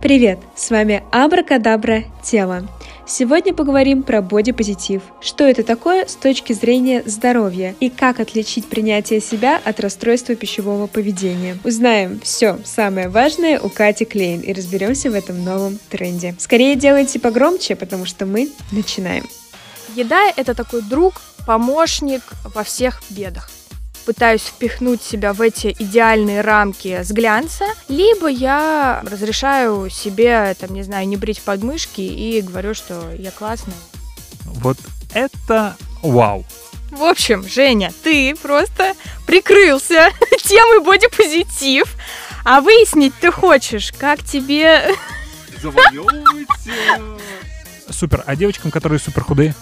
Привет! С вами Абракадабра Тело. Сегодня поговорим про бодипозитив. Что это такое с точки зрения здоровья и как отличить принятие себя от расстройства пищевого поведения. Узнаем все самое важное у Кати Клейн и разберемся в этом новом тренде. Скорее делайте погромче, потому что мы начинаем. Еда — это такой друг, помощник во всех бедах пытаюсь впихнуть себя в эти идеальные рамки с глянца, либо я разрешаю себе, там, не знаю, не брить подмышки и говорю, что я классная. Вот это вау! В общем, Женя, ты просто прикрылся темой бодипозитив, а выяснить ты хочешь, как тебе... Супер. А девочкам, которые супер худые?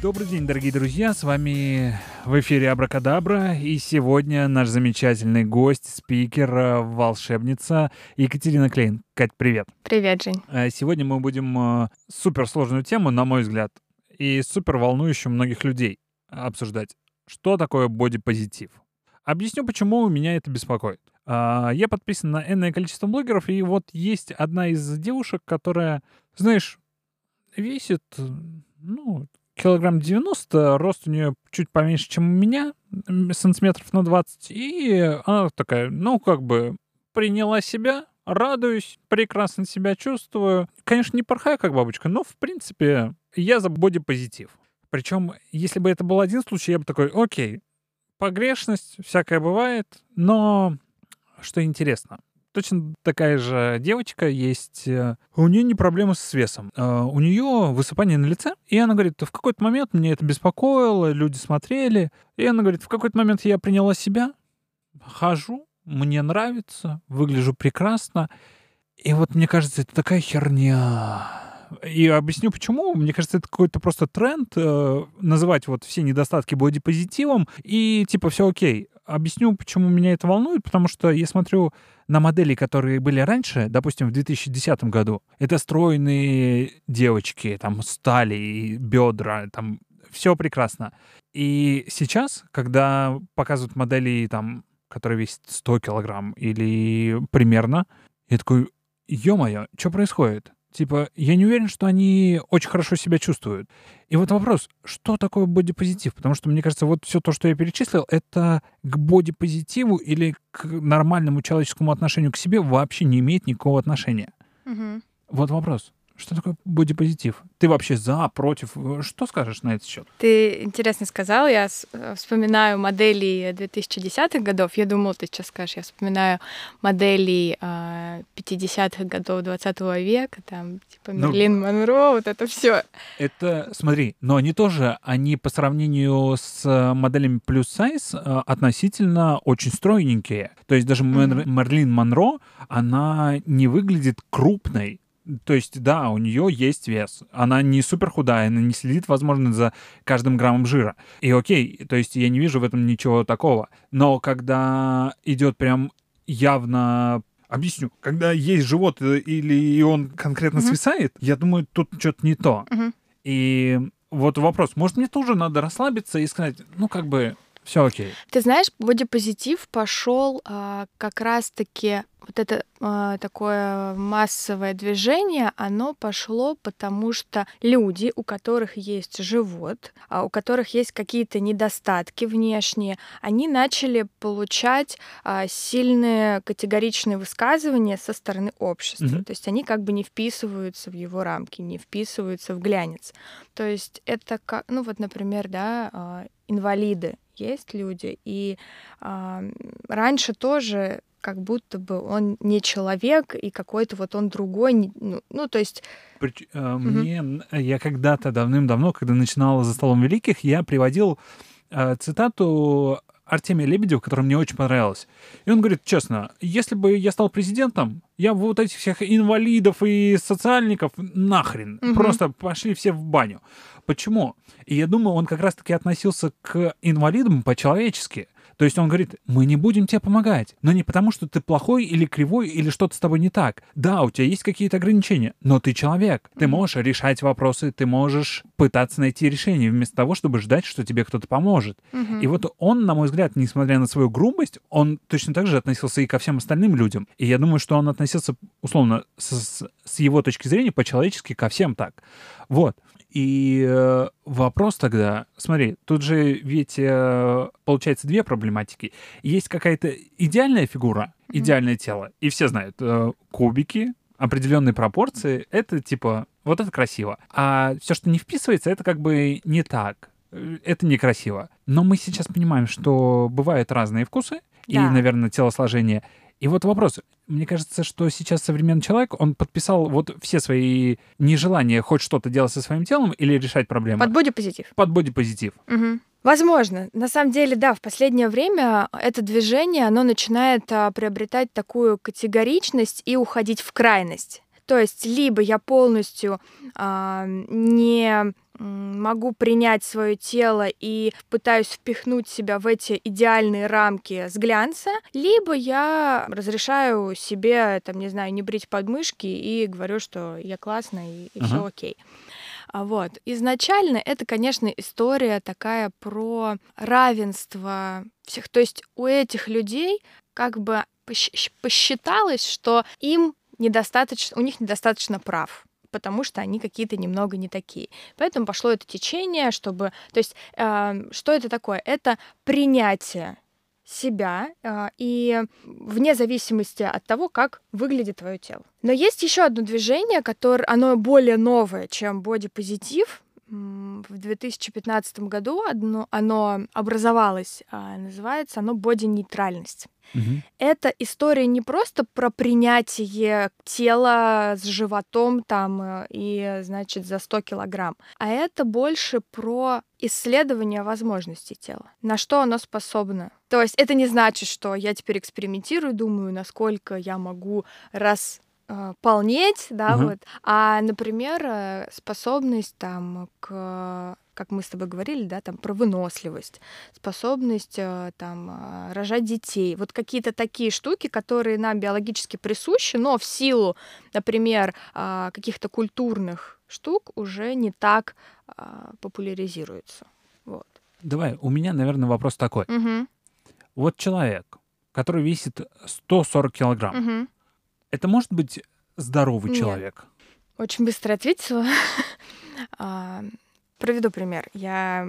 Добрый день, дорогие друзья, с вами в эфире Абракадабра, и сегодня наш замечательный гость, спикер, э, волшебница Екатерина Клейн. Кать, привет. Привет, Жень. Э, сегодня мы будем э, суперсложную тему, на мой взгляд, и супер волнующую многих людей обсуждать. Что такое бодипозитив? Объясню, почему меня это беспокоит. Я подписан на энное количество блогеров, и вот есть одна из девушек, которая, знаешь, весит, ну, килограмм 90, рост у нее чуть поменьше, чем у меня, сантиметров на 20. И она такая, ну, как бы приняла себя, радуюсь, прекрасно себя чувствую. Конечно, не порхая, как бабочка, но, в принципе, я за бодипозитив. Причем, если бы это был один случай, я бы такой, окей, погрешность, всякое бывает, но что интересно, точно такая же девочка есть. Э, у нее не проблемы с весом. Э, у нее высыпание на лице. И она говорит, в какой-то момент мне это беспокоило, люди смотрели. И она говорит, в какой-то момент я приняла себя, хожу, мне нравится, выгляжу прекрасно. И вот мне кажется, это такая херня. И объясню почему. Мне кажется, это какой-то просто тренд э, называть вот все недостатки бодипозитивом и типа все окей. Объясню, почему меня это волнует, потому что я смотрю на модели, которые были раньше, допустим, в 2010 году. Это стройные девочки, там стали, бедра, там все прекрасно. И сейчас, когда показывают модели, там, которые весят 100 килограмм или примерно, я такой, ё-моё, что происходит? Типа, я не уверен, что они очень хорошо себя чувствуют. И вот вопрос, что такое бодипозитив? Потому что, мне кажется, вот все то, что я перечислил, это к бодипозитиву или к нормальному человеческому отношению к себе вообще не имеет никакого отношения. Угу. Вот вопрос. Что такое бодипозитив? Ты вообще за, против? Что скажешь на этот счет? Ты интересно сказал. Я э, вспоминаю модели 2010-х годов. Я думала, ты сейчас скажешь. Я вспоминаю модели 50-х а, годов 20 века. Там, типа, ну, Мерлин Монро, вот это все. Это, смотри, но они тоже, они по сравнению с э, моделями плюс сайз э, относительно очень стройненькие. То есть даже mm-hmm. Мерлин Монро, она не выглядит крупной то есть, да, у нее есть вес. Она не супер худая, она не следит, возможно, за каждым граммом жира. И окей, то есть я не вижу в этом ничего такого. Но когда идет прям явно Объясню. Когда есть живот э, или он конкретно mm-hmm. свисает, я думаю, тут что-то не то. Mm-hmm. И вот вопрос, может, мне тоже надо расслабиться и сказать, ну, как бы, все окей. Ты знаешь, бодипозитив пошел а, как раз-таки вот это а, такое массовое движение, оно пошло потому, что люди, у которых есть живот, а, у которых есть какие-то недостатки внешние, они начали получать а, сильные категоричные высказывания со стороны общества. Mm-hmm. То есть они как бы не вписываются в его рамки, не вписываются в глянец. То есть это как, ну вот, например, да, а, инвалиды есть люди. И э, раньше тоже как будто бы он не человек, и какой-то вот он другой. Ну, ну то есть... При, э, угу. Мне, я когда-то давным-давно, когда начинала «За столом великих», я приводил э, цитату Артемия Лебедева, которая мне очень понравилась. И он говорит, честно, если бы я стал президентом, я бы вот этих всех инвалидов и социальников нахрен, угу. просто пошли все в баню. Почему? И я думаю, он как раз-таки относился к инвалидам по-человечески. То есть он говорит, мы не будем тебе помогать, но не потому, что ты плохой или кривой или что-то с тобой не так. Да, у тебя есть какие-то ограничения, но ты человек. Ты можешь решать вопросы, ты можешь пытаться найти решение вместо того, чтобы ждать, что тебе кто-то поможет. И вот он, на мой взгляд, несмотря на свою грубость, он точно так же относился и ко всем остальным людям. И я думаю, что он относился, условно, с, с его точки зрения, по-человечески ко всем так. Вот. И э, вопрос тогда, смотри, тут же ведь э, получается две проблематики. Есть какая-то идеальная фигура, идеальное тело, и все знают, э, кубики, определенные пропорции, это типа, вот это красиво. А все, что не вписывается, это как бы не так. Это некрасиво. Но мы сейчас понимаем, что бывают разные вкусы и, Да. наверное, телосложение. И вот вопрос. Мне кажется, что сейчас современный человек, он подписал вот все свои нежелания хоть что-то делать со своим телом или решать проблемы Под бодипозитив. под бодипозитив. Мгм. Возможно. На самом деле, да, в последнее время это движение, оно начинает а, приобретать такую категоричность и уходить в крайность. То есть либо я полностью а, не могу принять свое тело и пытаюсь впихнуть себя в эти идеальные рамки с глянца, либо я разрешаю себе, там, не знаю, не брить подмышки и говорю, что я классная и, все Ага. окей. А Вот. Изначально это, конечно, история такая про равенство всех. То есть у этих людей как бы посч- посчиталось, что им недостаточно, у них недостаточно прав потому что они какие-то немного не такие. Поэтому пошло это течение, чтобы... То есть э, что это такое? Это принятие себя э, и вне зависимости от того, как выглядит твое тело. Но есть еще одно движение, которое оно более новое, чем бодипозитив. В 2015 году одно, оно образовалось, а, называется оно боди-нейтральность. Мгм. Это история не просто про принятие тела с животом там э, и, значит, за 100 килограмм, а это больше про исследование возможностей тела, на что оно способно. То есть это не значит, что я теперь экспериментирую, думаю, насколько я могу раз полнеть, да, Мгм. вот. А, например, э, способность там к как мы с тобой говорили, да, там про выносливость, способность э, там э, рожать детей. Вот какие-то такие штуки, которые нам биологически присущи, но в силу, например, а, каких-то культурных штук уже не так а, популяризируются. Вот. Давай, у меня, наверное, вопрос такой. Мгм. Вот человек, который весит 140 килограмм, Мгм. Это может быть здоровый Нет. человек? Очень быстро ответила. А, Приведу пример. Я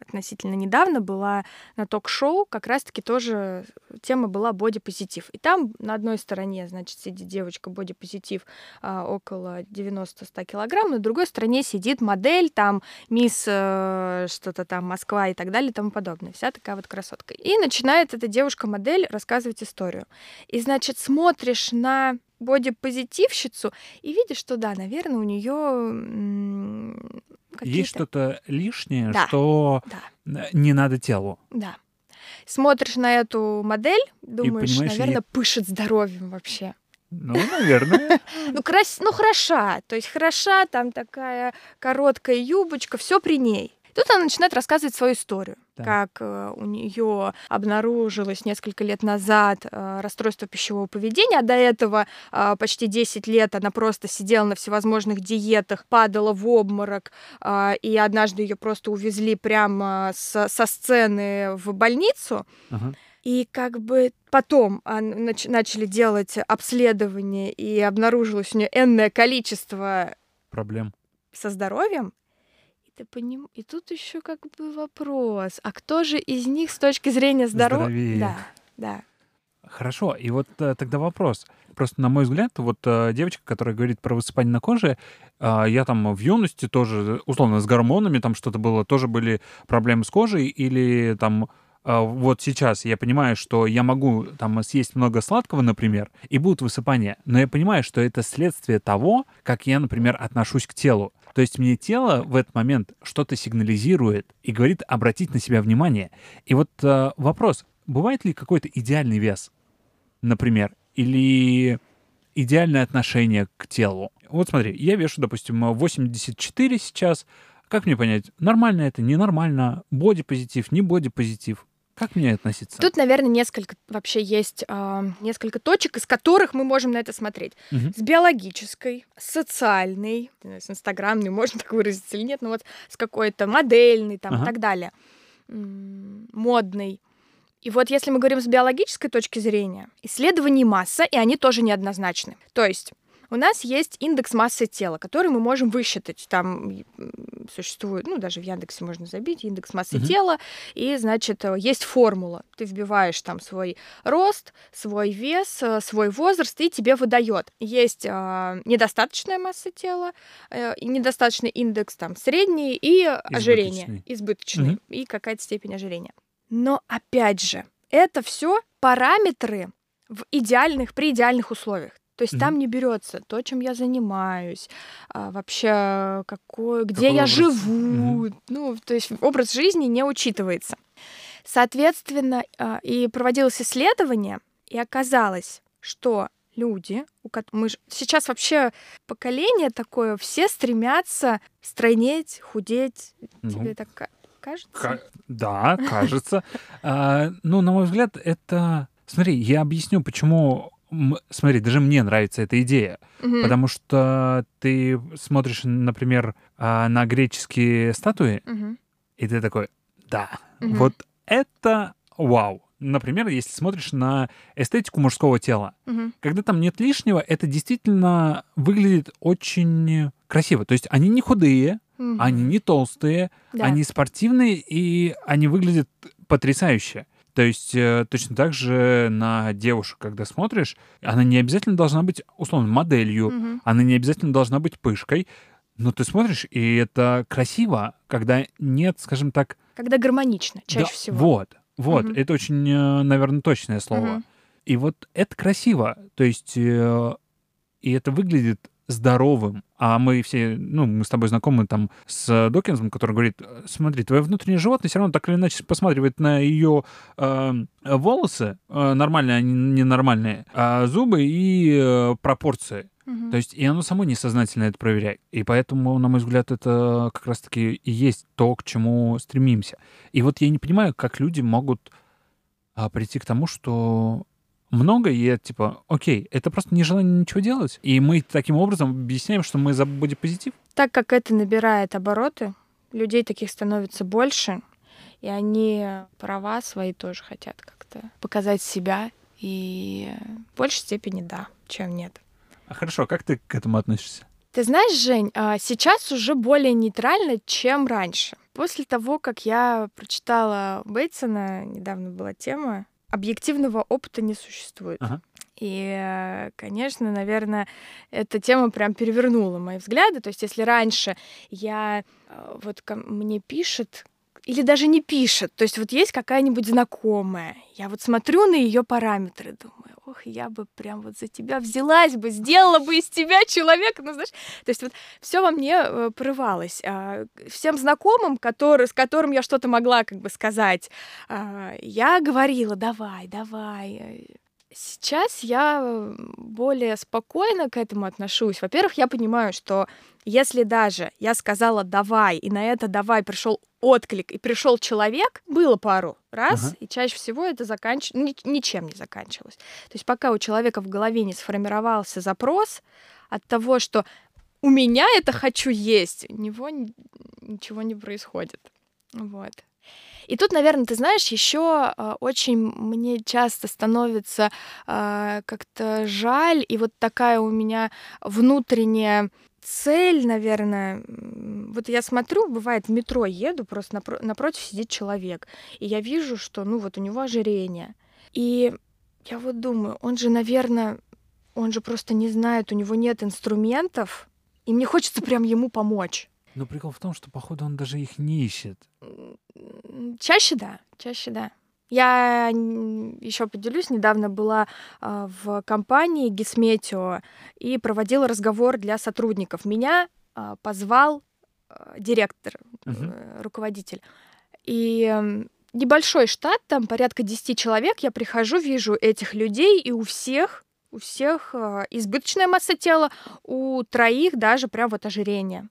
относительно недавно была на ток-шоу, как раз-таки тоже тема была бодипозитив. И там на одной стороне, значит, сидит девочка бодипозитив а, около 90-100 килограмм, на другой стороне сидит модель, там мисс э, что-то там Москва и так далее и тому подобное. Вся такая вот красотка. И начинает эта девушка-модель рассказывать историю. И, значит, смотришь на бодипозитивщицу и видишь, что да, наверное, у нее Есть что-то лишнее, Да. что Да. не надо телу. Да. Смотришь на эту модель, думаешь, наверное, пышет здоровьем вообще. Ну, наверное. Ну, крас... ну, хороша. То есть хороша, там такая короткая юбочка, все при ней. Тут она начинает рассказывать свою историю, Так. как э, у нее обнаружилось несколько лет назад э, расстройство пищевого поведения, а до этого э, почти 10 лет она просто сидела на всевозможных диетах, падала в обморок, и однажды ее просто увезли прямо со, со сцены в больницу. Ага. И как бы потом нач- начали делать обследование, и обнаружилось у нее энное количество Проблем. со здоровьем. И ты поним... И тут еще как бы вопрос, а кто же из них с точки зрения здоровья? Да, да. Хорошо, и вот э, тогда вопрос. Просто, на мой взгляд, вот э, девочка, которая говорит про высыпание на коже, э, я там в юности тоже, условно, с гормонами там что-то было, тоже были проблемы с кожей, или там э, вот сейчас я понимаю, что я могу там съесть много сладкого, например, и будут высыпания, но я понимаю, что это следствие того, как я, например, отношусь к телу. То есть мне тело в этот момент что-то сигнализирует и говорит обратить на себя внимание. И вот э, вопрос, бывает ли какой-то идеальный вес, например, или идеальное отношение к телу? Вот смотри, я вешу, допустим, 84 сейчас. Как мне понять, нормально это, ненормально, бодипозитив, не бодипозитив? Как мне относиться? Тут, наверное, несколько вообще есть э, несколько точек, из которых мы можем на это смотреть. Мгм. С биологической, социальной, знаю, с инстаграмной, можно так выразиться или нет, но вот с какой-то модельной там и Ага. так далее, модной. И вот если мы говорим с биологической точки зрения, исследований масса, и они тоже неоднозначны. То есть у нас есть индекс массы тела, который мы можем высчитать. Там существует, ну, даже в Яндексе можно забить индекс массы Мгм. тела, и, значит, э, есть формула. Ты вбиваешь там свой рост, свой вес, э, свой возраст, и тебе выдает. Есть э, недостаточная масса тела, э, недостаточный индекс там средний, и ожирение, избыточный, Мгм. и какая-то степень ожирения. Но опять же, это все параметры в идеальных, при идеальных условиях. То есть Мгм. там не берется то, чем я занимаюсь, а, вообще какой, где Какой я образ? живу, Мгм. ну то есть образ жизни не учитывается. Соответственно, а, и проводилось исследование, и оказалось, что люди, у кот- мы ж- сейчас вообще поколение такое, все стремятся стройнеть, худеть. Ну, Тебе так ка- кажется? Ка- Да, кажется. А, Ну, на мой взгляд, это... Смотри, я объясню, почему... Смотри, даже мне нравится эта идея. Мгм. Потому что ты смотришь, например, а, на греческие статуи, Мгм. и ты такой, да, Мгм. вот это вау. Например, если смотришь на эстетику мужского тела, Мгм. когда там нет лишнего, это действительно выглядит очень красиво. То есть они не худые, Мгм. они не толстые, Да. они спортивные, и они выглядят потрясающе. То есть э, точно так же на девушек, когда смотришь, она не обязательно должна быть, условно, моделью, Мгм. она не обязательно должна быть пышкой, но ты смотришь, и это красиво, когда нет, скажем так... Когда гармонично, чаще да, всего. Вот, вот. Мгм. Это очень, наверное, точное слово. Мгм. И вот это красиво. То есть, э, и это выглядит здоровым. А мы все, ну, мы с тобой знакомы там с Докинсом, который говорит, «Э, смотри, твое внутреннее животное все равно так или иначе посматривает на ее волосы, э, нормальные, они ненормальные, а зубы и э, пропорции. Мгм. То есть и оно само несознательно это проверяет. И поэтому, на мой взгляд, это как раз-таки и есть то, к чему стремимся. И вот я не понимаю, как люди могут а, прийти к тому, что много, и это типа, окей, это просто нежелание ничего делать. И мы таким образом объясняем, что мы за бодипозитив. Так как это набирает обороты, людей таких становится больше, и они права свои тоже хотят как-то показать себя, и в большей степени да, чем нет. А хорошо, как ты к этому относишься? Ты знаешь, Жень, а, сейчас уже более нейтрально, чем раньше. После того, как я прочитала Бейтсона, недавно была тема, объективного опыта не существует. Ага. И, конечно, наверное, эта тема прям перевернула мои взгляды. То есть, если раньше я э, вот ко мне пишет или даже не пишет, то есть вот есть какая-нибудь знакомая, я вот смотрю на ее параметры, думаю, ох, я бы прям вот за тебя взялась бы, сделала бы из тебя человека, ну знаешь, то есть вот все во мне э, порывалось. А, всем знакомым, который, с которым я что-то могла как бы сказать, а, я говорила, давай, давай. Сейчас я более спокойно к этому отношусь. Во-первых, я понимаю, что если даже я сказала давай, и на это давай пришел отклик, и пришел человек, было пару раз, Ага. и чаще всего это заканч... ни- ничем не заканчивалось. То есть пока у человека в голове не сформировался запрос от того, что у меня это хочу есть, у него ни- ничего не происходит. Вот. И тут, наверное, ты знаешь, еще очень мне часто становится а, как-то жаль, и вот такая у меня внутренняя цель, наверное, вот я смотрю, бывает, в метро еду, просто напро- напротив сидит человек, и я вижу, что, ну, вот у него ожирение. И я вот думаю, он же, наверное, он же просто не знает, у него нет инструментов, и мне хочется прям ему помочь. Но прикол в том, что, походу, он даже их не ищет. Чаще да, чаще да. Я еще поделюсь, недавно была а, в компании Гисметио и проводила разговор для сотрудников. Меня а, позвал а, директор, э, руководитель. И небольшой штат, там порядка 10 человек, я прихожу, вижу этих людей, и у всех, у всех избыточная масса тела, у троих даже прям вот ожирение.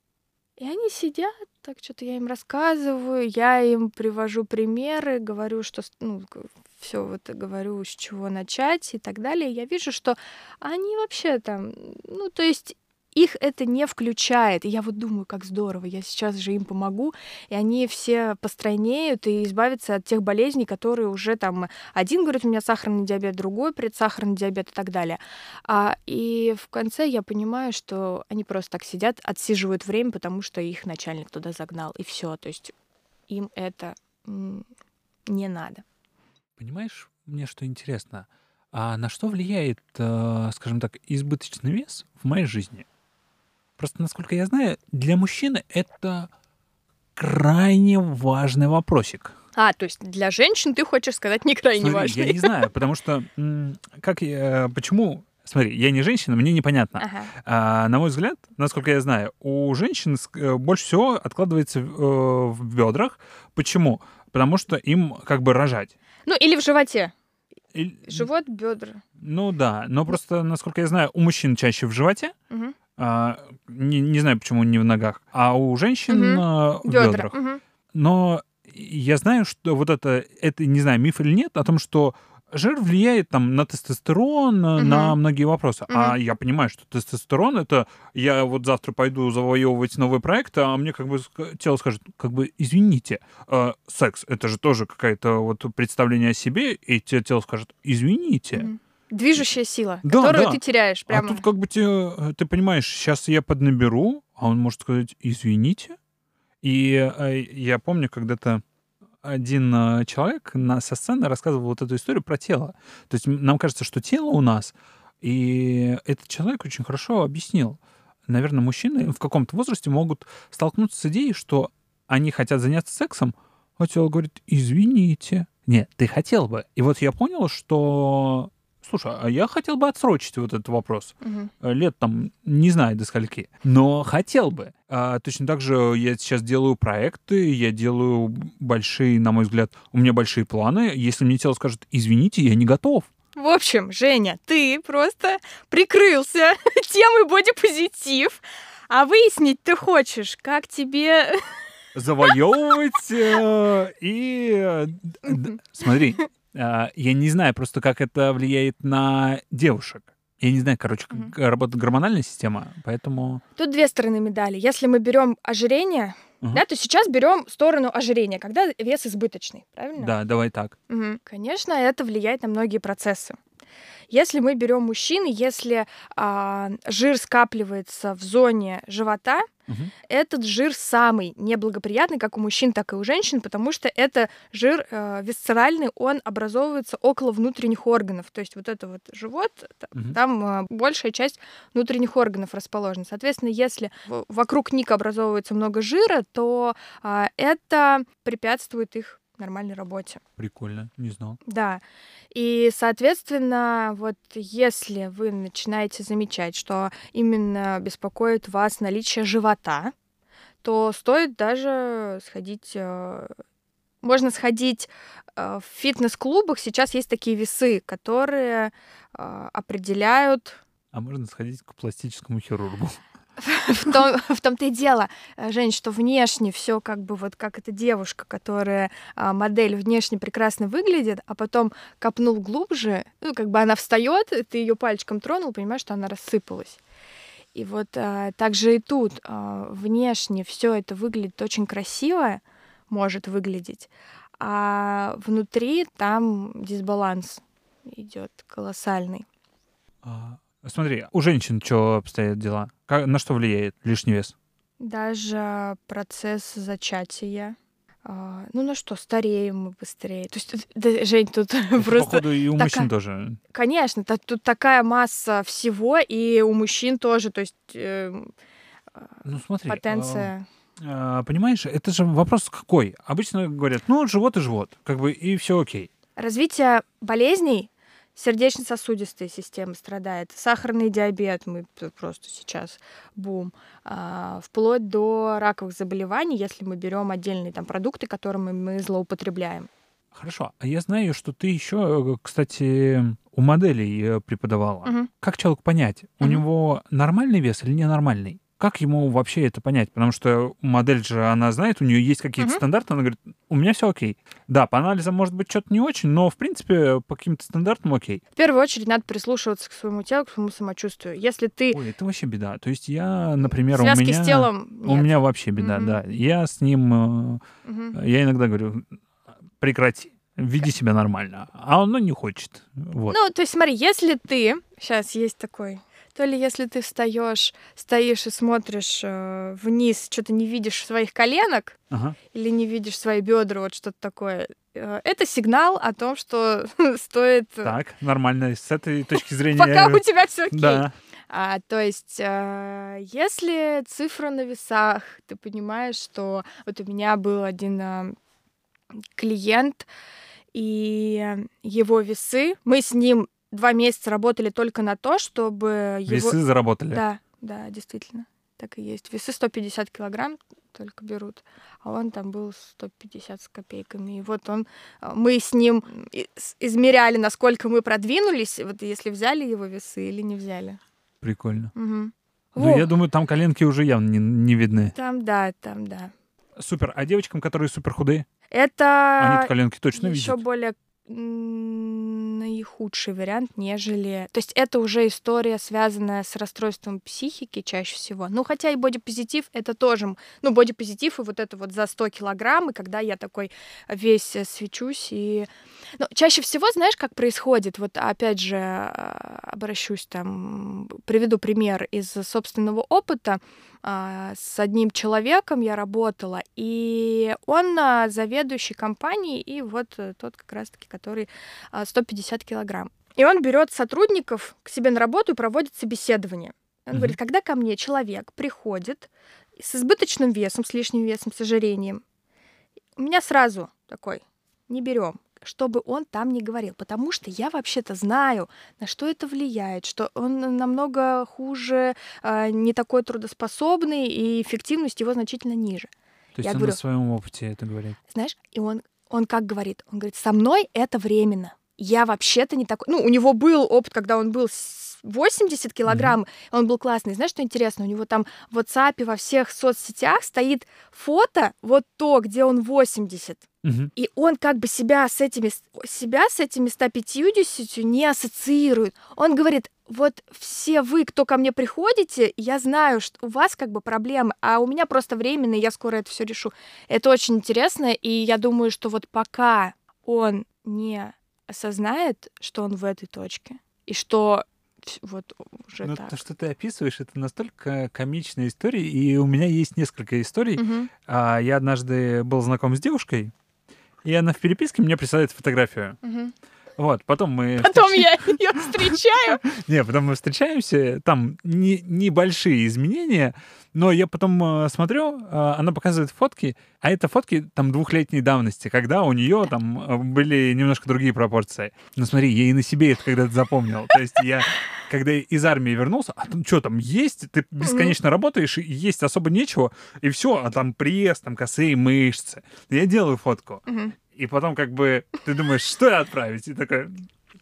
И они сидят так что-то я им рассказываю, я им привожу примеры, говорю, что ну, все вот говорю, с чего начать и так далее. Я вижу, что они вообще там, ну, то есть их это не включает. И я вот думаю, как здорово, я сейчас же им помогу, и они все постройнеют и избавятся от тех болезней, которые уже там один говорит, у меня сахарный диабет, другой предсахарный диабет и так далее. А, и в конце я понимаю, что они просто так сидят, отсиживают время, потому что их начальник туда загнал, и все. То есть им это не надо. Понимаешь, мне что интересно, а на что влияет, э, скажем так, избыточный вес в моей жизни? Просто, насколько я знаю, для мужчины это крайне важный вопросик. А, то есть для женщин ты хочешь сказать не крайне Смотри, важный. Я не знаю, потому что как я, почему Смотри, я не женщина, мне непонятно. Ага. А, на мой взгляд, насколько я знаю, у женщин э, больше всего откладывается в, в бедрах. Почему? Потому что им как бы рожать. Ну, или в животе. И, Живот, бедра. Ну да, но просто, насколько я знаю, у мужчин чаще в животе. Угу. А, не, не знаю, почему не в ногах, а у женщин а, в Бедра. бедрах. Мгм. Но я знаю, что вот это, это, не знаю, миф или нет, о том, что жир влияет там на тестостерон, на- Мгм. на многие вопросы. А Мгм. я понимаю, что тестостерон это я вот завтра пойду завоевывать новый проект, а мне как бы тело скажет, как бы извините, а, секс это же тоже какое-то вот представление о себе, и тело скажет, извините. Мгм. Движущая сила, Да, которую да. ты теряешь прямо. А тут как бы те, ты понимаешь, сейчас я поднаберу, а он может сказать, извините. И э, я помню, когда-то один э, человек на, со сцены рассказывал вот эту историю про тело. То есть нам кажется, что тело у нас, и этот человек очень хорошо объяснил. Наверное, мужчины в каком-то возрасте могут столкнуться с идеей, что они хотят заняться сексом, а тело говорит, извините. Нет, ты хотел бы. И вот я понял, что... Слушай, а я хотел бы отсрочить вот этот вопрос э, лет там, не знаю до скольки, но хотел бы. А, точно так же я сейчас делаю проекты, я делаю большие, на мой взгляд, у меня большие планы. Если мне тело скажет, извините, я не готов. В общем, Женя, ты просто прикрылся темой бодипозитив, а выяснить ты хочешь, как тебе... Завоевывать э, и... э, Смотри, я не знаю просто, как это влияет на девушек. Я не знаю, короче, как работает гормональная система, поэтому... Тут две стороны медали. Если мы берем ожирение, Мгм. да, то сейчас берем сторону ожирения, когда вес избыточный, правильно? Да, давай так. Мгм. Конечно, это влияет на многие процессы. Если мы берем мужчин, если а, жир скапливается в зоне живота, Мгм. этот жир самый неблагоприятный как у мужчин, так и у женщин, потому что это жир э, висцеральный, он образовывается около внутренних органов. То есть вот это вот живот, Мгм. там э, большая часть внутренних органов расположена. Соответственно, если вокруг них образовывается много жира, то а, это препятствует их нормальной работе. Прикольно, не знал. Да. И, соответственно, вот если вы начинаете замечать, что именно беспокоит вас наличие живота, то стоит даже сходить... э, Можно сходить э, в фитнес-клубах. Сейчас есть такие весы, которые э, определяют А можно сходить к пластическому хирургу? в, том, в том-то и дело, э, Жень, что внешне все как бы вот как эта девушка, которая а, модель внешне прекрасно выглядит, а потом копнул глубже, ну, как бы она встает, ты ее пальчиком тронул, понимаешь, что она рассыпалась. И вот а, так же и тут а, внешне все это выглядит очень красиво, может выглядеть, а внутри там дисбаланс идет колоссальный. А, Смотри, у женщин что обстоят дела? Как- на что влияет лишний вес? Даже процесс зачатия. А, ну на что, стареем мы быстрее. То есть, тут- да, Жень, тут Это, просто... походу, и у такая- мужчин тоже. Конечно, та- тут такая масса всего, и у мужчин тоже, то есть эм, Ну, смотри. потенция. а, а, понимаешь, это же вопрос какой? Обычно говорят, ну, живот и живот, как бы, и все окей. Развитие болезней сердечно-сосудистой системы страдает. Сахарный диабет, мы просто сейчас бум. А, вплоть до раковых заболеваний, если мы берем отдельные там продукты, которыми мы злоупотребляем. Хорошо. А я знаю, что ты еще, кстати, у моделей э, преподавала. Мгм. Как человеку понять, у Мгм. него нормальный вес или ненормальный? Как ему вообще это понять? Потому что модель же, она знает, у нее есть какие-то Мгм. стандарты, она говорит, у меня все окей. Да, по анализам может быть что-то не очень, но, в принципе, по каким-то стандартам окей. В первую очередь надо прислушиваться к своему телу, к своему самочувствию. Если ты Ой, это вообще беда. То есть я, например, связки у меня... с телом У нет. меня вообще беда, Мгм. да. Я с ним... Мгм. Я иногда говорю, прекрати, веди себя нормально. А он ну, не хочет. Вот. Ну, то есть смотри, если ты... Сейчас есть такой... То ли если ты встаешь, стоишь и смотришь э, вниз, что-то не видишь своих коленок, Ага. или не видишь свои бедра, вот что-то такое, э, это сигнал о том, что стоит... э, Так, нормально. С этой точки зрения... Пока у тебя все окей. Да. А, то есть, э, если цифра на весах, ты понимаешь, что вот у меня был один э, клиент, и его весы, мы с ним два месяца работали только на то, чтобы его... Весы заработали. Да, да, действительно, так и есть. Весы 150 килограмм только берут, а он там был 150 с копейками. И вот он, э, мы с ним измеряли, насколько мы продвинулись, вот если взяли его весы или не взяли. Прикольно. Мгм. Ну, я думаю, там коленки уже явно не, не видны. Там, да, там, да. Супер. А девочкам, которые супер худые, Это они коленки точно еще видят? более наихудший вариант, нежели... То есть это уже история, связанная с расстройством психики чаще всего. Ну, хотя и бодипозитив — это тоже... Ну, бодипозитив и вот это вот за 100 килограмм, и когда я такой весь э, свечусь и... Ну, чаще всего, знаешь, как происходит? Вот опять же, а, обращусь там, приведу пример из собственного опыта. А, С одним человеком я работала, и он а, заведующий компанией, и вот э, тот как раз-таки, который а, 150 килограмм. И он берет сотрудников к себе на работу и проводит собеседование. Он Мгм. говорит, когда ко мне человек приходит с избыточным весом, с лишним весом, с ожирением, у меня сразу такой, не берем, чтобы он там не говорил, потому что я вообще-то знаю, на что это влияет, что он намного хуже, а, не такой трудоспособный, и эффективность его значительно ниже. То есть я он говорю- на своем опыте это говорит. Знаешь, и он, он как говорит? Он говорит, со мной это временно. Я вообще-то не такой... Ну, у него был опыт, когда он был с 80 килограмм, он был классный. Знаешь, что интересно? У него там в WhatsApp, во всех соцсетях стоит фото, вот то, где он 80. Мгм. И он как бы себя с этими, себя с этими 150 не ассоциирует. Он говорит, вот все вы, кто ко мне приходите, я знаю, что у вас как бы проблемы, а у меня просто временно, и я скоро это все решу. Это очень интересно, и я думаю, что вот пока он не осознает, что он в этой точке, и что вот уже Ну, так. то, что ты описываешь, это настолько комичная история, и у меня есть несколько историй. А, я однажды был знаком с девушкой, и она в переписке мне присылает фотографию. Мгм. Вот, потом мы... Потом встреч- я ее встречаю. Не, потом мы встречаемся, там не, небольшие изменения, но я потом э, смотрю, э, она показывает фотки, а это фотки там двухлетней давности, когда у нее там э, были немножко другие пропорции. Ну смотри, я и на себе это когда-то запомнил. То есть я, когда из армии вернулся, а там что там есть? Ты бесконечно работаешь, и есть особо нечего, и все, а там пресс, там косые мышцы. Я делаю фотку. И потом как бы ты думаешь, что отправить? И такой,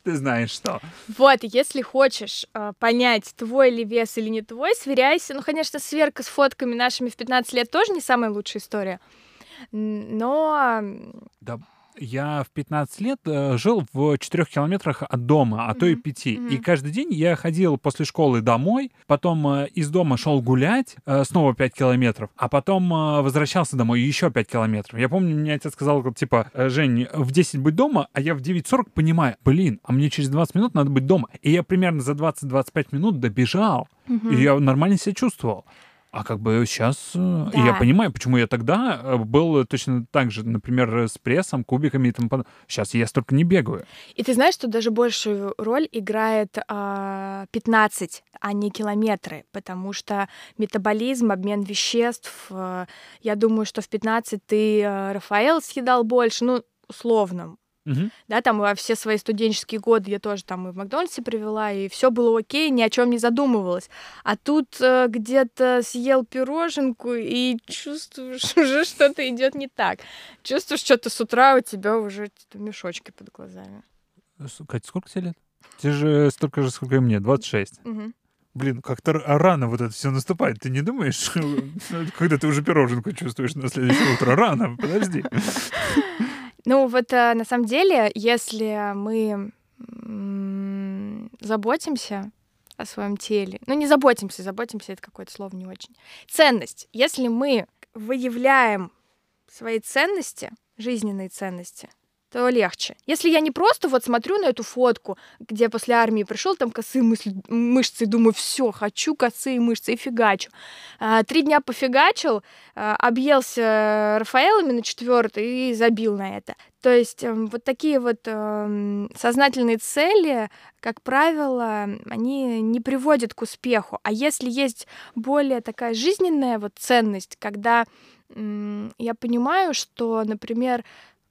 ты знаешь что. Вот, если хочешь э, понять, твой ли вес или не твой, сверяйся. Ну, конечно, сверка с фотками нашими в 15 лет тоже не самая лучшая история. Но Да, я в 15 лет э, жил в 4 километрах от дома, а то и Мгм, 5. И мгм. каждый день я ходил после школы домой, потом э, из дома шел гулять, э, снова 5 километров, а потом возвращался домой еще 5 километров. Я помню, мне отец сказал, типа, «Э, Жень, в 10 быть дома, а я в 9.40 понимаю, блин, а мне через 20 минут надо быть дома. И я примерно за 20-25 минут добежал, и я нормально себя чувствовал. А как бы сейчас... э, и я Да. понимаю, почему я тогда э, был точно так же, например, э, с прессом, кубиками и тому подобное. Сейчас я столько не бегаю. И ты знаешь, что даже большую роль играет а, 15, а не километры, потому что метаболизм, обмен веществ, а, я думаю, что в 15 ты а, Рафаэл съедал больше, ну, условно. Мгм. Да, там во все свои студенческие годы я тоже там и в Макдональдсе привела, и все было окей, ни о чем не задумывалась. А тут э, где-то съел пироженку и чувствуешь, уже что-то идет не так. Чувствуешь, что-то с утра у тебя уже мешочки под глазами. С- Катя, сколько тебе лет? Тебе же столько же, сколько и мне, 26. Мгм. блин, как-то рано вот это все наступает. Ты не думаешь, когда ты уже пироженку чувствуешь на следующее утро? Рано, подожди. Ну вот э, на самом деле, если мы заботимся о своем теле, ну не заботимся, заботимся это какое-то слово не очень. Ценность. Если мы выявляем свои ценности, жизненные ценности, то легче. Если я не просто вот смотрю на эту фотку, где после армии пришел, там косые мысли, мышцы, думаю, все, хочу косые мышцы и фигачу. А, три дня пофигачил, а, объелся Рафаэлами на четвертый и забил на это. То есть э, вот такие вот э, сознательные цели, как правило, они не приводят к успеху. А если есть более такая жизненная вот ценность, когда э, я понимаю, что, например,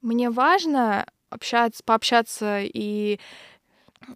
мне важно общаться, пообщаться и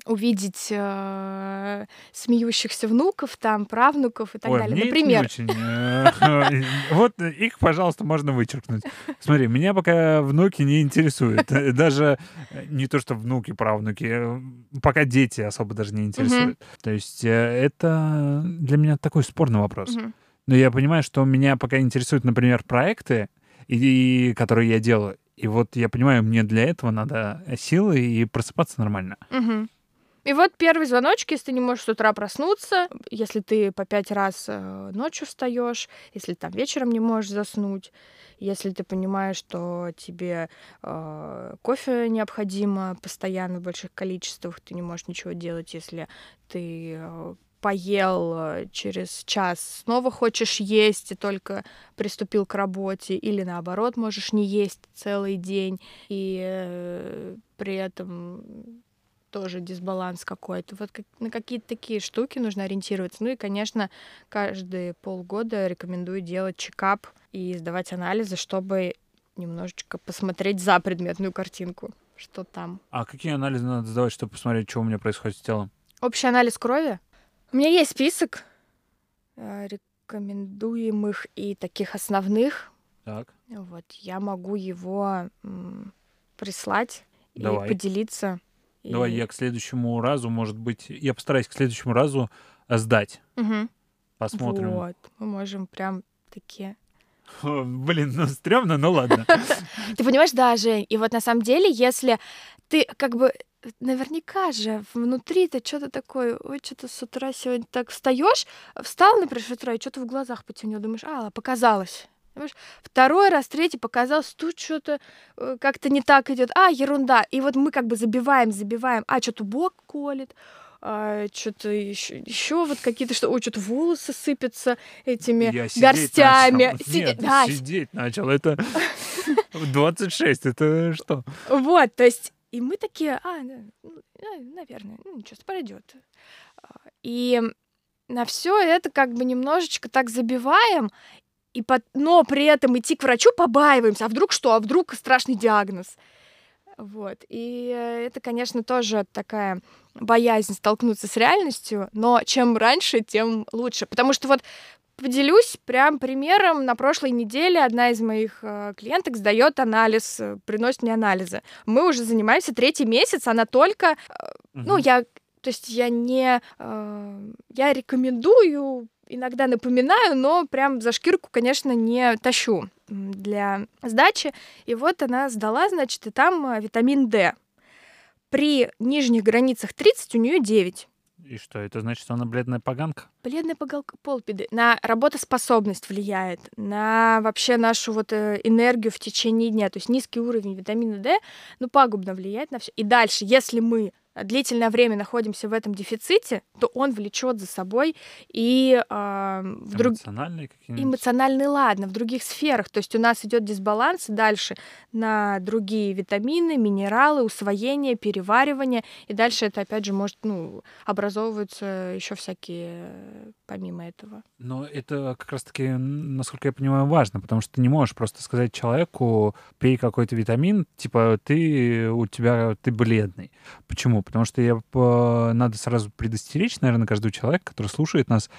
увидеть э, смеющихся внуков, там, правнуков и так Ой, далее. Мне Например. Это не очень. Э, вот их, пожалуйста, можно вычеркнуть. Смотри, меня пока внуки не интересуют. Даже не то, что внуки, правнуки, пока дети особо даже не интересуют. То есть э, это для меня такой спорный вопрос. Но я понимаю, что меня пока интересуют, например, проекты, и, которые я делаю. И вот я понимаю, мне для этого надо силы и просыпаться нормально. Угу. И вот первый звоночек, если ты не можешь с утра проснуться, если ты по пять раз э, ночью встаешь, если там вечером не можешь заснуть, если ты понимаешь, что тебе э, кофе необходимо постоянно в больших количествах, ты не можешь ничего делать, если ты э, поел э, через час, снова хочешь есть и только приступил к работе, или наоборот, можешь не есть целый день и э, при этом тоже дисбаланс какой-то. Вот как, на какие-то такие штуки нужно ориентироваться. Ну и, конечно, каждые полгода рекомендую делать чекап и сдавать анализы, чтобы немножечко посмотреть за предметную картинку, что там. А какие анализы надо сдавать, чтобы посмотреть, что у меня происходит с телом? Общий анализ крови, у меня есть список э, рекомендуемых и таких основных. Так. Вот, я могу его прислать Давай. и поделиться. Давай и... я к следующему разу, может быть, я постараюсь к следующему разу э, сдать. Угу. Посмотрим. Вот, мы можем прям такие Блин, ну стрёмно, ну ладно. Ты понимаешь, да, Жень, и вот на самом деле, если ты как бы наверняка же внутри-то что-то такое, ой, что-то с утра сегодня так встаешь, встал, например, с утра, и что-то в глазах потемнело, думаешь, а, показалось. Понимаешь? Второй раз, третий показалось, тут что-то э, как-то не так идет, а, ерунда. И вот мы как бы забиваем, забиваем, а, что-то бок колет, а, что-то еще, еще вот какие-то, что, ой, что-то волосы сыпятся этими Я горстями. Начал. Сиди... Нет, да. сидеть начал. Это 26, это что? Вот, то есть и мы такие, а, ну, наверное, ну, ничего, пройдет. А, и на все это как бы немножечко так забиваем, и под... но при этом идти к врачу побаиваемся. А вдруг что? А вдруг страшный диагноз? Вот. И это, конечно, тоже такая боязнь столкнуться с реальностью, но чем раньше, тем лучше. Потому что вот Поделюсь прям примером. На прошлой неделе одна из моих э, клиенток сдает анализ, э, приносит мне анализы. Мы уже занимаемся третий месяц, она только, э, угу. ну я, то есть я не, э, я рекомендую, иногда напоминаю, но прям за шкирку, конечно, не тащу для сдачи. И вот она сдала, значит, и там э, витамин D. При нижних границах 30 у нее 9. И что, это значит, что она бледная поганка? Бледная поганка полпиды. На работоспособность влияет, на вообще нашу вот э, энергию в течение дня. То есть низкий уровень витамина D, ну, пагубно влияет на все. И дальше, если мы длительное время находимся в этом дефиците, то он влечет за собой и э, в друг... эмоциональные эмоциональный, ладно, в других сферах. То есть у нас идет дисбаланс дальше на другие витамины, минералы, усвоение, переваривание, и дальше это опять же может, ну, образовываются еще всякие помимо этого. Но это как раз-таки, насколько я понимаю, важно, потому что ты не можешь просто сказать человеку, пей какой-то витамин, типа ты у тебя ты бледный. Почему? Потому что я надо сразу предостеречь, наверное, каждого человека, который слушает нас,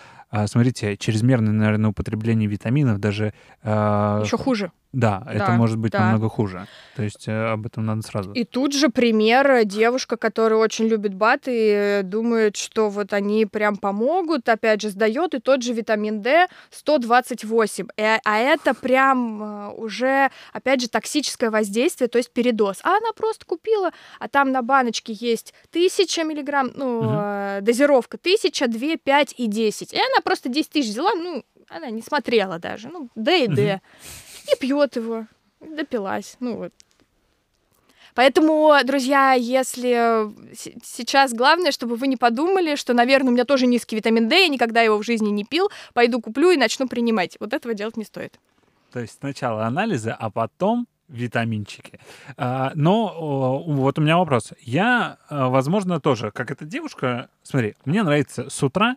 смотрите, чрезмерное, наверное, употребление витаминов даже... а, Еще хуже. Да, это Да, может быть да. намного хуже. То есть э, об этом надо сразу. И тут же пример э, девушка, которая очень любит БАТ и э, думает, что вот они прям помогут, опять же сдает и тот же витамин D 128, Э, а это прям уже опять же токсическое воздействие, то есть передоз. А она просто купила, а там на баночке есть 1000 миллиграмм, ну э, дозировка 1000, 2, 5 и 10, и она просто 10 тысяч взяла, ну она не смотрела даже, ну D и D, и пьет его, допилась, ну вот. Поэтому, друзья, если с- сейчас главное, чтобы вы не подумали, что, наверное, у меня тоже низкий витамин D, я никогда его в жизни не пил, пойду куплю и начну принимать. Вот этого делать не стоит. То есть сначала анализы, а потом витаминчики. А, но вот у меня вопрос. Я, а, возможно, тоже, как эта девушка, смотри, мне нравится с утра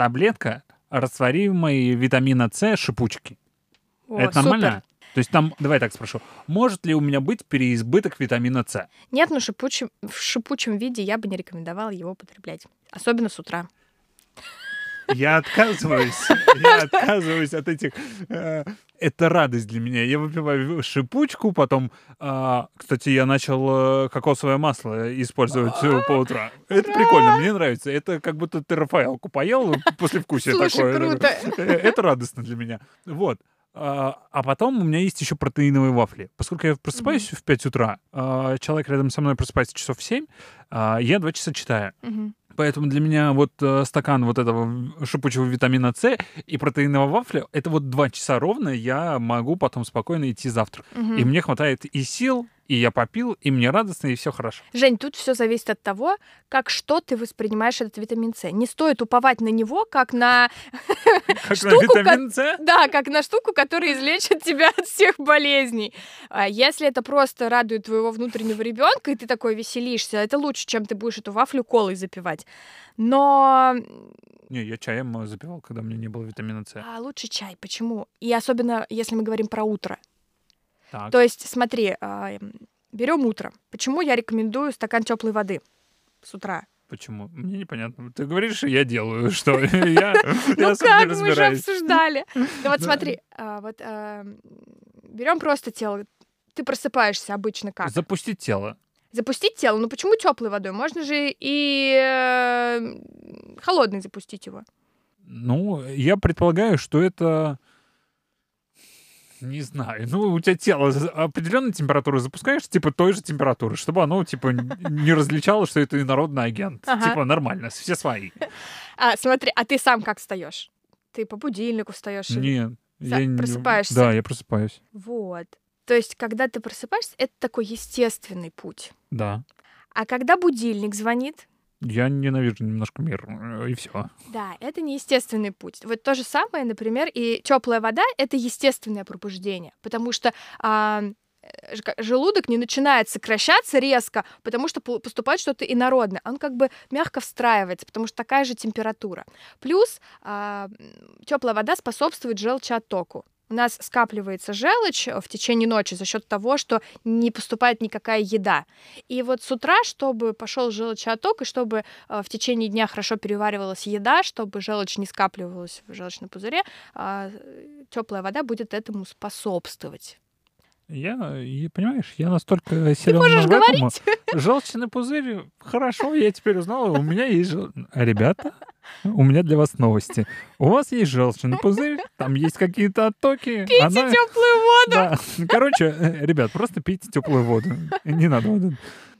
таблетка растворимой витамина С шипучки. О, Это супер. нормально? То есть там, давай так спрошу, может ли у меня быть переизбыток витамина С? Нет, но шипучем, в шипучем виде я бы не рекомендовала его употреблять. Особенно с утра. Я отказываюсь, я отказываюсь от этих... э, Это радость для меня. Я выпиваю шипучку, потом... а, Кстати, я начал э, кокосовое масло использовать э, по утрам. Это прикольно, мне нравится. Это как будто ты Рафаэлку поел после вкусия такое. круто. Это радостно для меня. Вот. А а потом у меня есть еще протеиновые вафли. Поскольку я просыпаюсь в 5 утра, а человек рядом со мной просыпается часов в 7, а я 2 часа читаю. Мгм. Поэтому для меня вот э, стакан вот этого шипучего витамина С и протеинового вафля — это вот два часа ровно я могу потом спокойно идти завтрак. Мгм. И мне хватает и сил, и я попил, и мне радостно, и все хорошо. Жень, тут все зависит от того, как что ты воспринимаешь этот витамин С. Не стоит уповать на него, как на Как Штуку, на витамин С? Да, как на штуку, которая излечит тебя от всех болезней. А Если это просто радует твоего внутреннего ребенка, и ты такой веселишься, это лучше, чем ты будешь эту вафлю колой запивать. Но Не, я чаем запивал, когда у меня не было витамина С. а, лучше чай. Почему? И особенно, если мы говорим про утро. Так. То есть, смотри, берем утро. Почему я рекомендую стакан теплой воды с утра? Почему? Мне непонятно. Ты говоришь, я делаю. Что? Я Ну как, мы же обсуждали. Да вот смотри, а, вот берем просто тело. Ты просыпаешься обычно как? Запустить тело. Запустить тело, ну почему теплой водой? Можно же и э, холодной запустить его. Ну, я предполагаю, что это... Не знаю. Ну, у тебя тело определенной температуры запускаешь, типа той же температуры, чтобы оно, типа, не различало, что это инородный агент. Ага. Типа, нормально, все свои. А, смотри, а ты сам как встаешь? Ты по будильнику встаешь? Нет. Я просыпаешься? Да, я просыпаюсь. Вот. То есть, когда ты просыпаешься, это такой естественный путь. Да. А когда будильник звонит, Я ненавижу немножко мир, э, и все. да, это неестественный путь. Вот то же самое, например, и теплая вода это естественное пробуждение, потому что а, желудок не начинает сокращаться резко, потому что по- поступает что-то инородное. Он как бы мягко встраивается, потому что такая же температура. Плюс теплая вода способствует желчеоттоку. У нас скапливается желчь в течение ночи за счет того, что не поступает никакая еда. И вот с утра, чтобы пошел желчеотток, и чтобы э, в течение дня хорошо переваривалась еда, чтобы желчь не скапливалась в желчном пузыре, теплая вода будет этому способствовать. Я, и, понимаешь, я настолько силен можешь в этом. Желчный пузырь, хорошо, я теперь узнала, у меня есть жел... Ребята, у меня для вас новости. У вас есть желчный пузырь, там есть какие-то оттоки. Пейте она- теплую воду. Да. Короче, э, ребят, просто пейте теплую воду. Не надо воду.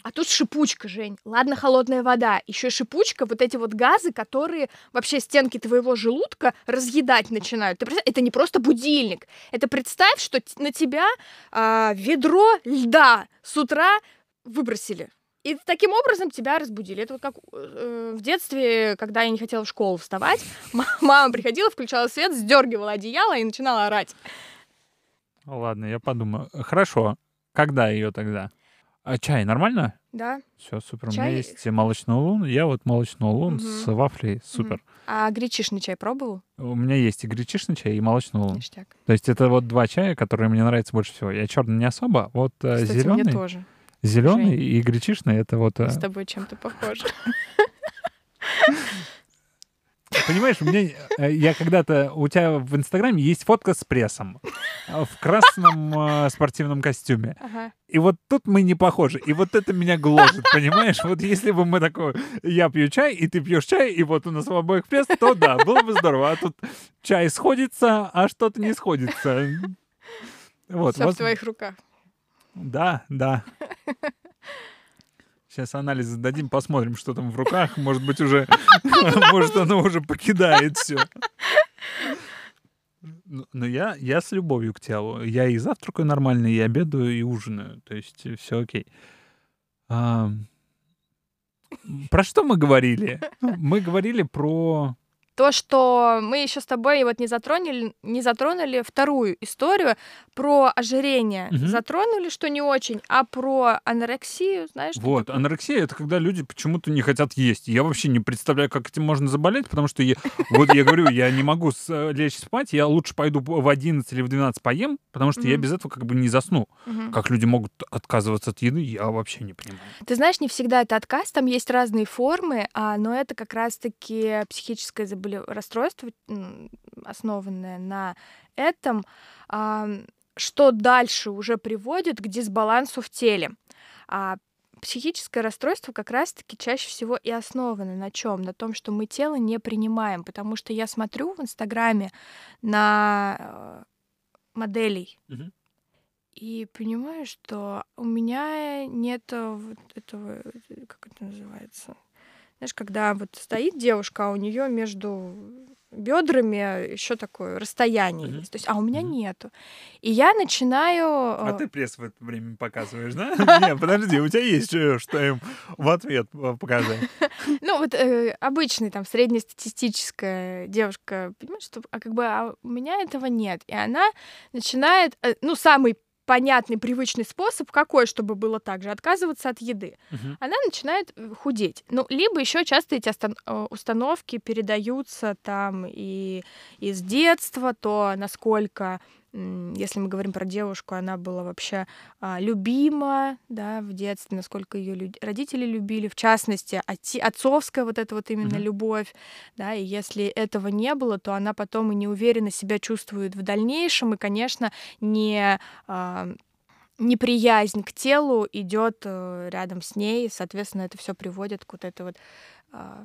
А тут шипучка, Жень. Ладно, холодная вода. Еще шипучка, вот эти вот газы, которые вообще стенки твоего желудка разъедать начинают. Ты это не просто будильник. Это представь, что на тебя а, ведро льда с утра выбросили. И таким образом тебя разбудили. Это вот как э, в детстве, когда я не хотела в школу вставать, ма- мама приходила, включала свет, сдергивала одеяло и начинала орать. Ладно, я подумаю. Хорошо. Когда ее тогда? А чай нормально? Да. Все, супер. У Чай- меня есть молочный улун. Я вот молочный улун Мгм. с вафлей. Супер. А гречишный чай пробовал? У меня есть и гречишный чай, и молочный улун. Ништяк. То есть это вот два чая, которые мне нравятся больше всего. Я черный не особо. Вот Кстати, зеленый, мне тоже. зеленый Жень. и гречишный это вот. э, С тобой чем-то похоже. Понимаешь, у меня, э, я когда-то, у тебя в Инстаграме есть фотка с прессом в красном э, спортивном костюме. Ага. И вот тут мы не похожи. И вот это меня гложет, понимаешь? Вот если бы мы такой, я пью чай, и ты пьешь чай, и вот у нас в обоих пресс, то да, было бы здорово. А тут чай сходится, а что-то не сходится. Вот, Все вот- в твоих руках. Да, да. Сейчас анализ дадим, посмотрим, что там в руках. Может быть, уже, может, оно уже покидает все. Но я, я с любовью к телу. Я и завтракаю нормально, и обедаю, и ужинаю. То есть все окей. Про что мы говорили? Мы говорили про... То, что мы еще с тобой вот не затронули, не затронули вторую историю про ожирение. Мгм. Затронули, что не очень, а про анорексию, знаешь? Вот, такое? анорексия — это когда люди почему-то не хотят есть. Я вообще не представляю, как этим можно заболеть, потому что я, вот я говорю, я не могу э, лечь спать, я лучше пойду в 11 или в 12 поем, потому что я без этого как бы не засну. Как люди могут отказываться от еды, я вообще не понимаю. Ты знаешь, не всегда это отказ, там есть разные формы, а, но это как раз-таки психическое заболе- расстройство, м, основанное на этом, что дальше уже приводит к дисбалансу в теле. А психическое расстройство как раз-таки чаще всего и основано на чем? На том, что мы тело не принимаем, потому что я смотрю в Инстаграме на э, моделей, и понимаю, что у меня нет вот этого, э, как это называется? Знаешь, когда вот стоит девушка, а у нее между бедрами еще такое расстояние Мгм. есть. То есть, а у меня Мгм. нету. И я начинаю. А э, ты пресс в это время показываешь, да? Нет, подожди, у тебя есть э, что им в ответ э, показать. Ну, вот обычный там среднестатистическая девушка, понимаешь, что, а как бы а у меня этого нет. И она начинает, ну, самый понятный, привычный способ какой, чтобы было так же, отказываться от еды. Мгм. Она начинает э, худеть. Ну, либо еще часто эти э, установки передаются там и из детства, то насколько если мы говорим про девушку, она была вообще а, любима, да, в детстве, насколько ее родители любили, в частности, отцовская вот эта вот именно Мгм. любовь, да, и если этого не было, то она потом и неуверенно себя чувствует в дальнейшем, и, конечно, не а, неприязнь к телу идет рядом с ней, соответственно, это все приводит к вот этой вот а,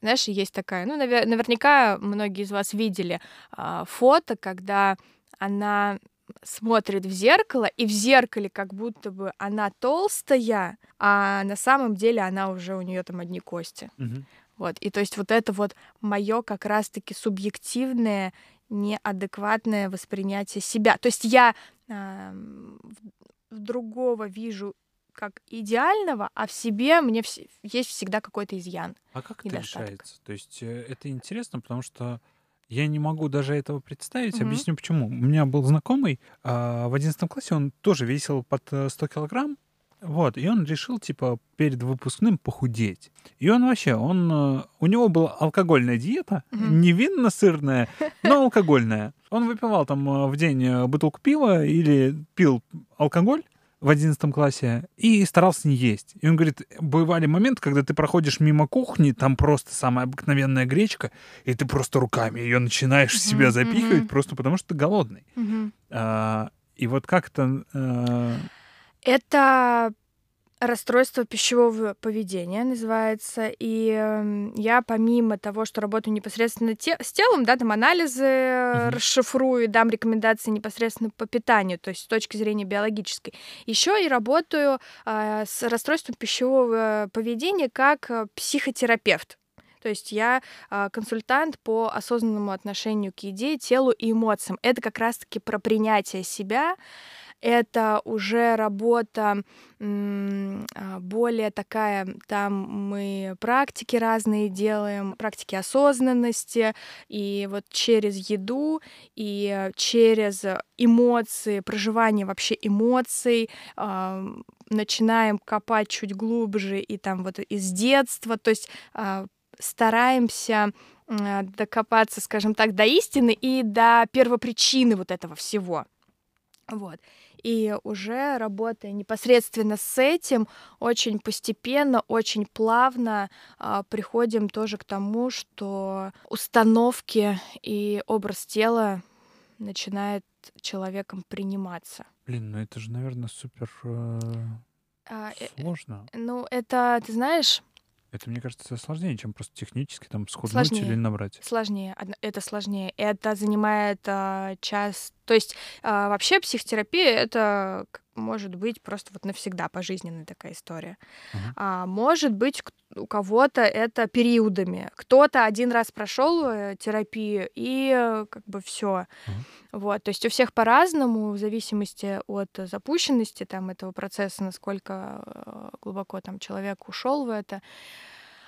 знаешь, есть такая, ну, навер- наверняка многие из вас видели а, фото, когда она смотрит в зеркало, и в зеркале как будто бы она толстая, а на самом деле она уже у нее там одни кости. Мгм. Вот. И то есть вот это вот мое как раз-таки субъективное, неадекватное воспринятие себя. То есть я в другого вижу как идеального, а в себе мне вс- есть всегда какой-то изъян. А как это решается? То есть э, это интересно, потому что я не могу даже этого представить. Мгм. Объясню почему. У меня был знакомый а, в 11 классе, он тоже весил под э, 100 килограмм. Вот, и он решил, типа, перед выпускным похудеть. И он вообще, он, э, у него была алкогольная диета, Мгм. не винно-сырная, но алкогольная. Он выпивал там э, в день э, бутылку пива или пил алкоголь в 11 классе и старался не есть. И он говорит, бывали моменты, когда ты проходишь мимо кухни, там просто самая обыкновенная гречка, и ты просто руками ее начинаешь в себя запихивать, мгм. просто потому что ты голодный. А, и вот как это... э, Это расстройство пищевого поведения называется. И эм, я помимо того, что работаю непосредственно те- с телом, да, там анализы э, Мгм. расшифрую, дам рекомендации непосредственно по питанию, то есть с точки зрения биологической. Еще и работаю а, с расстройством пищевого поведения как э, психотерапевт. То есть я а, консультант по осознанному отношению к еде, телу и эмоциям. Это как раз-таки про принятие себя, это уже работа а, более такая, там мы практики разные делаем, практики осознанности, и вот через еду, и через эмоции, проживание вообще эмоций, а, начинаем копать чуть глубже, и там вот из детства, то есть а, стараемся докопаться, скажем так, до истины и до первопричины вот этого всего. Вот. И уже работая непосредственно с этим, очень постепенно, очень плавно а, приходим тоже к тому, что установки и образ тела начинает человеком приниматься. Блин, ну это же, наверное, супер э, А, э, сложно. ну, это, ты знаешь, Это, мне кажется, сложнее, чем просто технически там схуднуть Сложнее. или набрать. Сложнее, это сложнее. Это занимает а, час. То есть а, вообще психотерапия это может быть просто вот навсегда пожизненная такая история. Мгм. А может быть у кого-то это периодами. Кто-то один раз прошел э, терапию и э, как бы все. Мгм. Вот, то есть у всех по-разному, в зависимости от запущенности там этого процесса, насколько э, глубоко там человек ушел в это.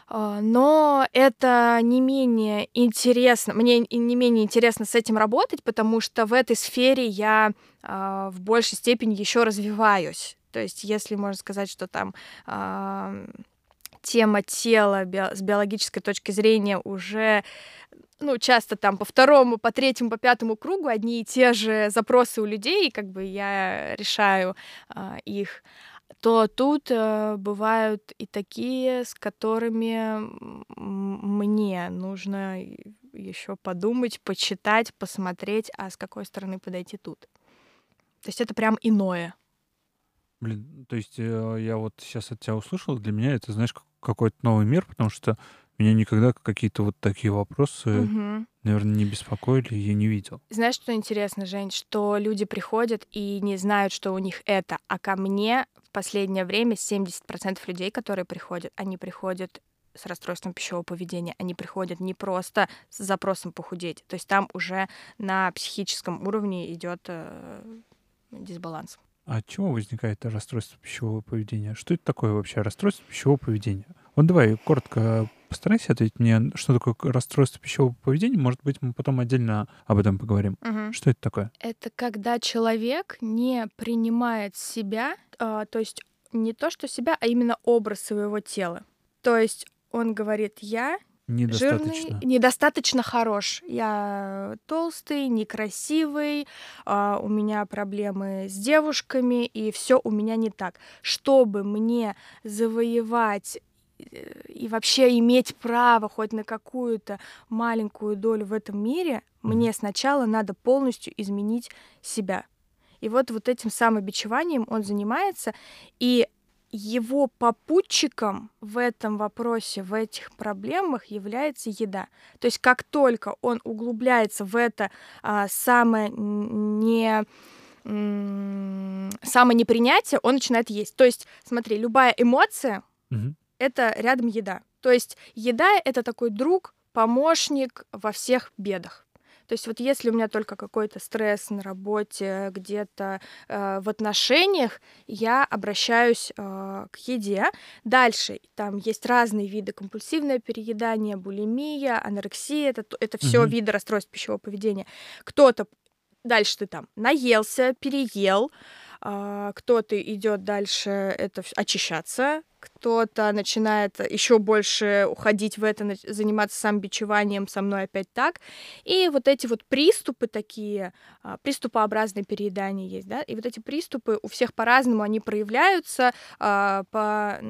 Но это не менее интересно, мне не менее интересно с этим работать, потому что в этой сфере я а, в большей степени еще развиваюсь. То есть, если можно сказать, что там а, тема тела с биологической точки зрения уже ну, часто там по второму, по третьему, по пятому кругу одни и те же запросы у людей, как бы я решаю а, их, то тут э, бывают и такие, с которыми мне нужно еще подумать, почитать, посмотреть, а с какой стороны подойти тут. То есть это прям иное. Блин, то есть э, я вот сейчас от тебя услышал, для меня это, знаешь, как- какой-то новый мир, потому что меня никогда какие-то вот такие вопросы, Мгм. наверное, не беспокоили, я не видел. Знаешь, что интересно, Жень, что люди приходят и не знают, что у них это, а ко мне последнее время 70% людей, которые приходят, они приходят с расстройством пищевого поведения, они приходят не просто с запросом похудеть, то есть там уже на психическом уровне идет э, дисбаланс. А от чего возникает расстройство пищевого поведения? Что это такое вообще расстройство пищевого поведения? Вот давай коротко постарайся ответить мне, что такое расстройство пищевого поведения. Может быть, мы потом отдельно об этом поговорим. Что это такое? Это когда человек не принимает себя, а, то есть не то, что себя, а именно образ своего тела. То есть он говорит, я Недостаточно. жирный, недостаточно хорош. Я толстый, некрасивый, а, у меня проблемы с девушками, и все у меня не так. Чтобы мне завоевать и вообще иметь право хоть на какую-то маленькую долю в этом мире, мне сначала надо полностью изменить себя. И вот вот этим самобичеванием он занимается, и его попутчиком в этом вопросе, в этих проблемах является еда. То есть как только он углубляется в это а, самое не м, самонепринятие, он начинает есть. То есть, смотри, любая эмоция Мгм. Это рядом еда. То есть еда это такой друг, помощник во всех бедах. То есть вот если у меня только какой-то стресс на работе, где-то э, в отношениях, я обращаюсь э, к еде. Дальше там есть разные виды компульсивное переедание, булимия, анорексия. Это, это все Мгм. виды расстройств пищевого поведения. Кто-то дальше ты там наелся, переел, а, кто-то идет дальше это очищаться, кто-то начинает еще больше уходить в это, заниматься самобичеванием со мной опять так. И вот эти вот приступы такие, а, приступообразные переедания есть, да, и вот эти приступы у всех по-разному, они проявляются, а, по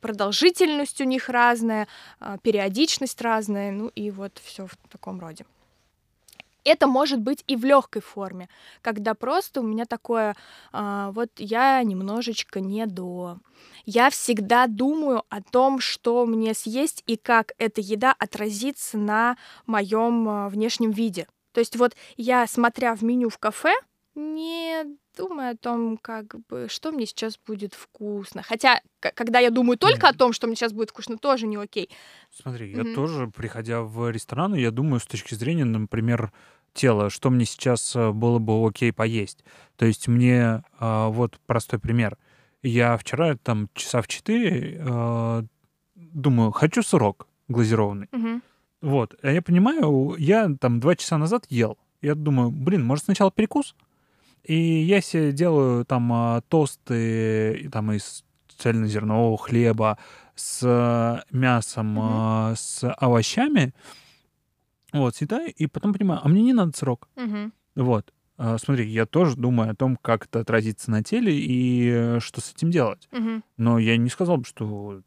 продолжительность у них разная, а, периодичность разная, ну и вот все в таком роде. Это может быть и в легкой форме, когда просто у меня такое, а, вот я немножечко не до. Я всегда думаю о том, что мне съесть и как эта еда отразится на моем внешнем виде. То есть вот я, смотря в меню в кафе, не думаю о том, как бы, что мне сейчас будет вкусно. Хотя, когда я думаю только о Мгм. том, что мне сейчас будет вкусно, тоже не окей. Смотри, я Мгм. тоже, приходя в ресторан, я думаю с точки зрения, например, тела, что мне сейчас э, было бы окей поесть. То есть мне, а, вот простой пример. Я вчера там часа в 4 думаю, хочу сырок глазированный. Мгм. Вот. А я понимаю, я там два часа назад ел. Я думаю, блин, может сначала перекус? И я себе делаю там а, тосты там из цельнозернового хлеба с а, мясом, а, с овощами. Вот, съедаю, и потом понимаю, а мне не надо сырок. Мгм. Вот. А, смотри, я тоже думаю о том, как это отразится на теле и э, что с этим делать. Мгм. Но я не сказал бы, что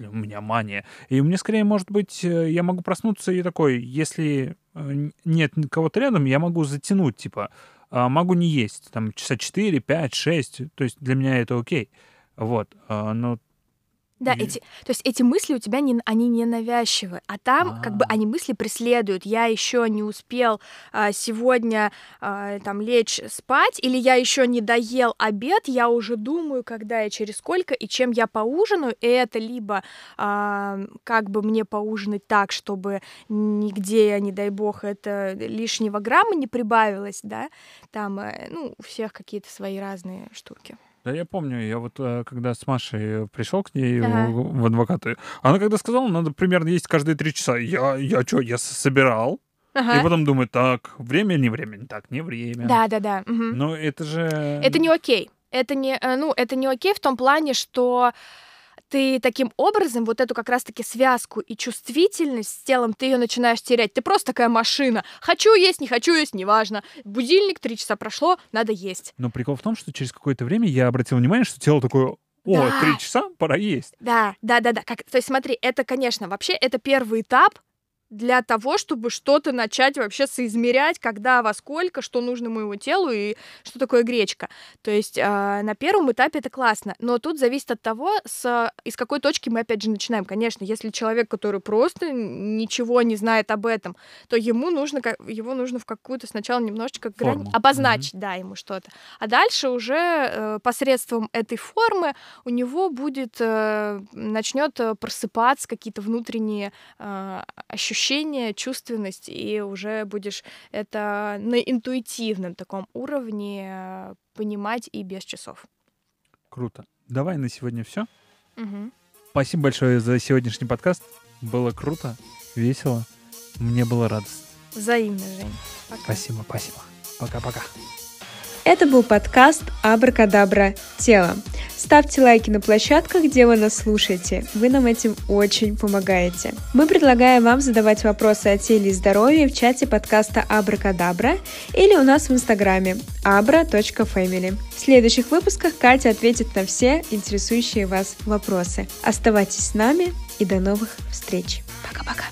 у меня мания. И мне скорее, может быть, э, я могу проснуться и такой, если э, нет кого-то рядом, я могу затянуть, типа, а, могу не есть, там, часа 4, 5, 6, то есть для меня это окей. Вот, а, но Да, И- эти, то есть эти мысли у тебя не, они не навязчивы, а там как бы А. они мысли преследуют. Я еще не успел а, сегодня а, там лечь спать, или я еще не доел обед, я уже думаю, когда и через сколько и чем я поужинаю. И это либо а, как бы мне поужинать так, чтобы нигде, не дай бог, это лишнего грамма не прибавилось, да, там, э, ну, у всех какие-то свои разные штуки. Да, я помню, я вот э, когда с Машей пришел к ней Ага. в, в адвокаты, она когда сказала, надо примерно есть каждые три часа, я, я что, я собирал, Ага. и потом думаю, так, время, не время, так, не время. Да, да, да. мгм. Но это же... Это не окей. Это не, э, ну, это не окей в том плане, что ты таким образом вот эту как раз-таки связку и чувствительность с телом, ты ее начинаешь терять. Ты просто такая машина. Хочу есть, не хочу есть, неважно. Будильник, три часа прошло, надо есть. Но прикол в том, что через какое-то время я обратил внимание, что тело такое, о, Да. три часа, пора есть. Да, да, да, да. Как, то есть смотри, это, конечно, вообще это первый этап для того, чтобы что-то начать вообще соизмерять, когда, во сколько, что нужно моему телу и что такое гречка. То есть а, на первом этапе это классно, но тут зависит от того, с, из какой точки мы опять же начинаем. Конечно, если человек, который просто ничего не знает об этом, то ему нужно, его нужно в какую-то сначала немножечко грань Форму. обозначить, да, ему что-то. А дальше уже э, посредством этой формы у него будет э, начнет э, просыпаться какие-то внутренние э, ощущения, чувственность, и уже будешь это на интуитивном таком уровне понимать и без часов. Круто. Давай на сегодня все. Мгм. Спасибо большое за сегодняшний подкаст. Было круто, весело. Мне было радостно. Взаимно, Жень. Пока. Спасибо, спасибо. Пока-пока. Это был подкаст Абракадабра Тело. Ставьте лайки на площадках, где вы нас слушаете. Вы нам этим очень помогаете. Мы предлагаем вам задавать вопросы о теле и здоровье в чате подкаста Абракадабра или у нас в инстаграме abra.family. В следующих выпусках Катя ответит на все интересующие вас вопросы. Оставайтесь с нами и до новых встреч. Пока-пока.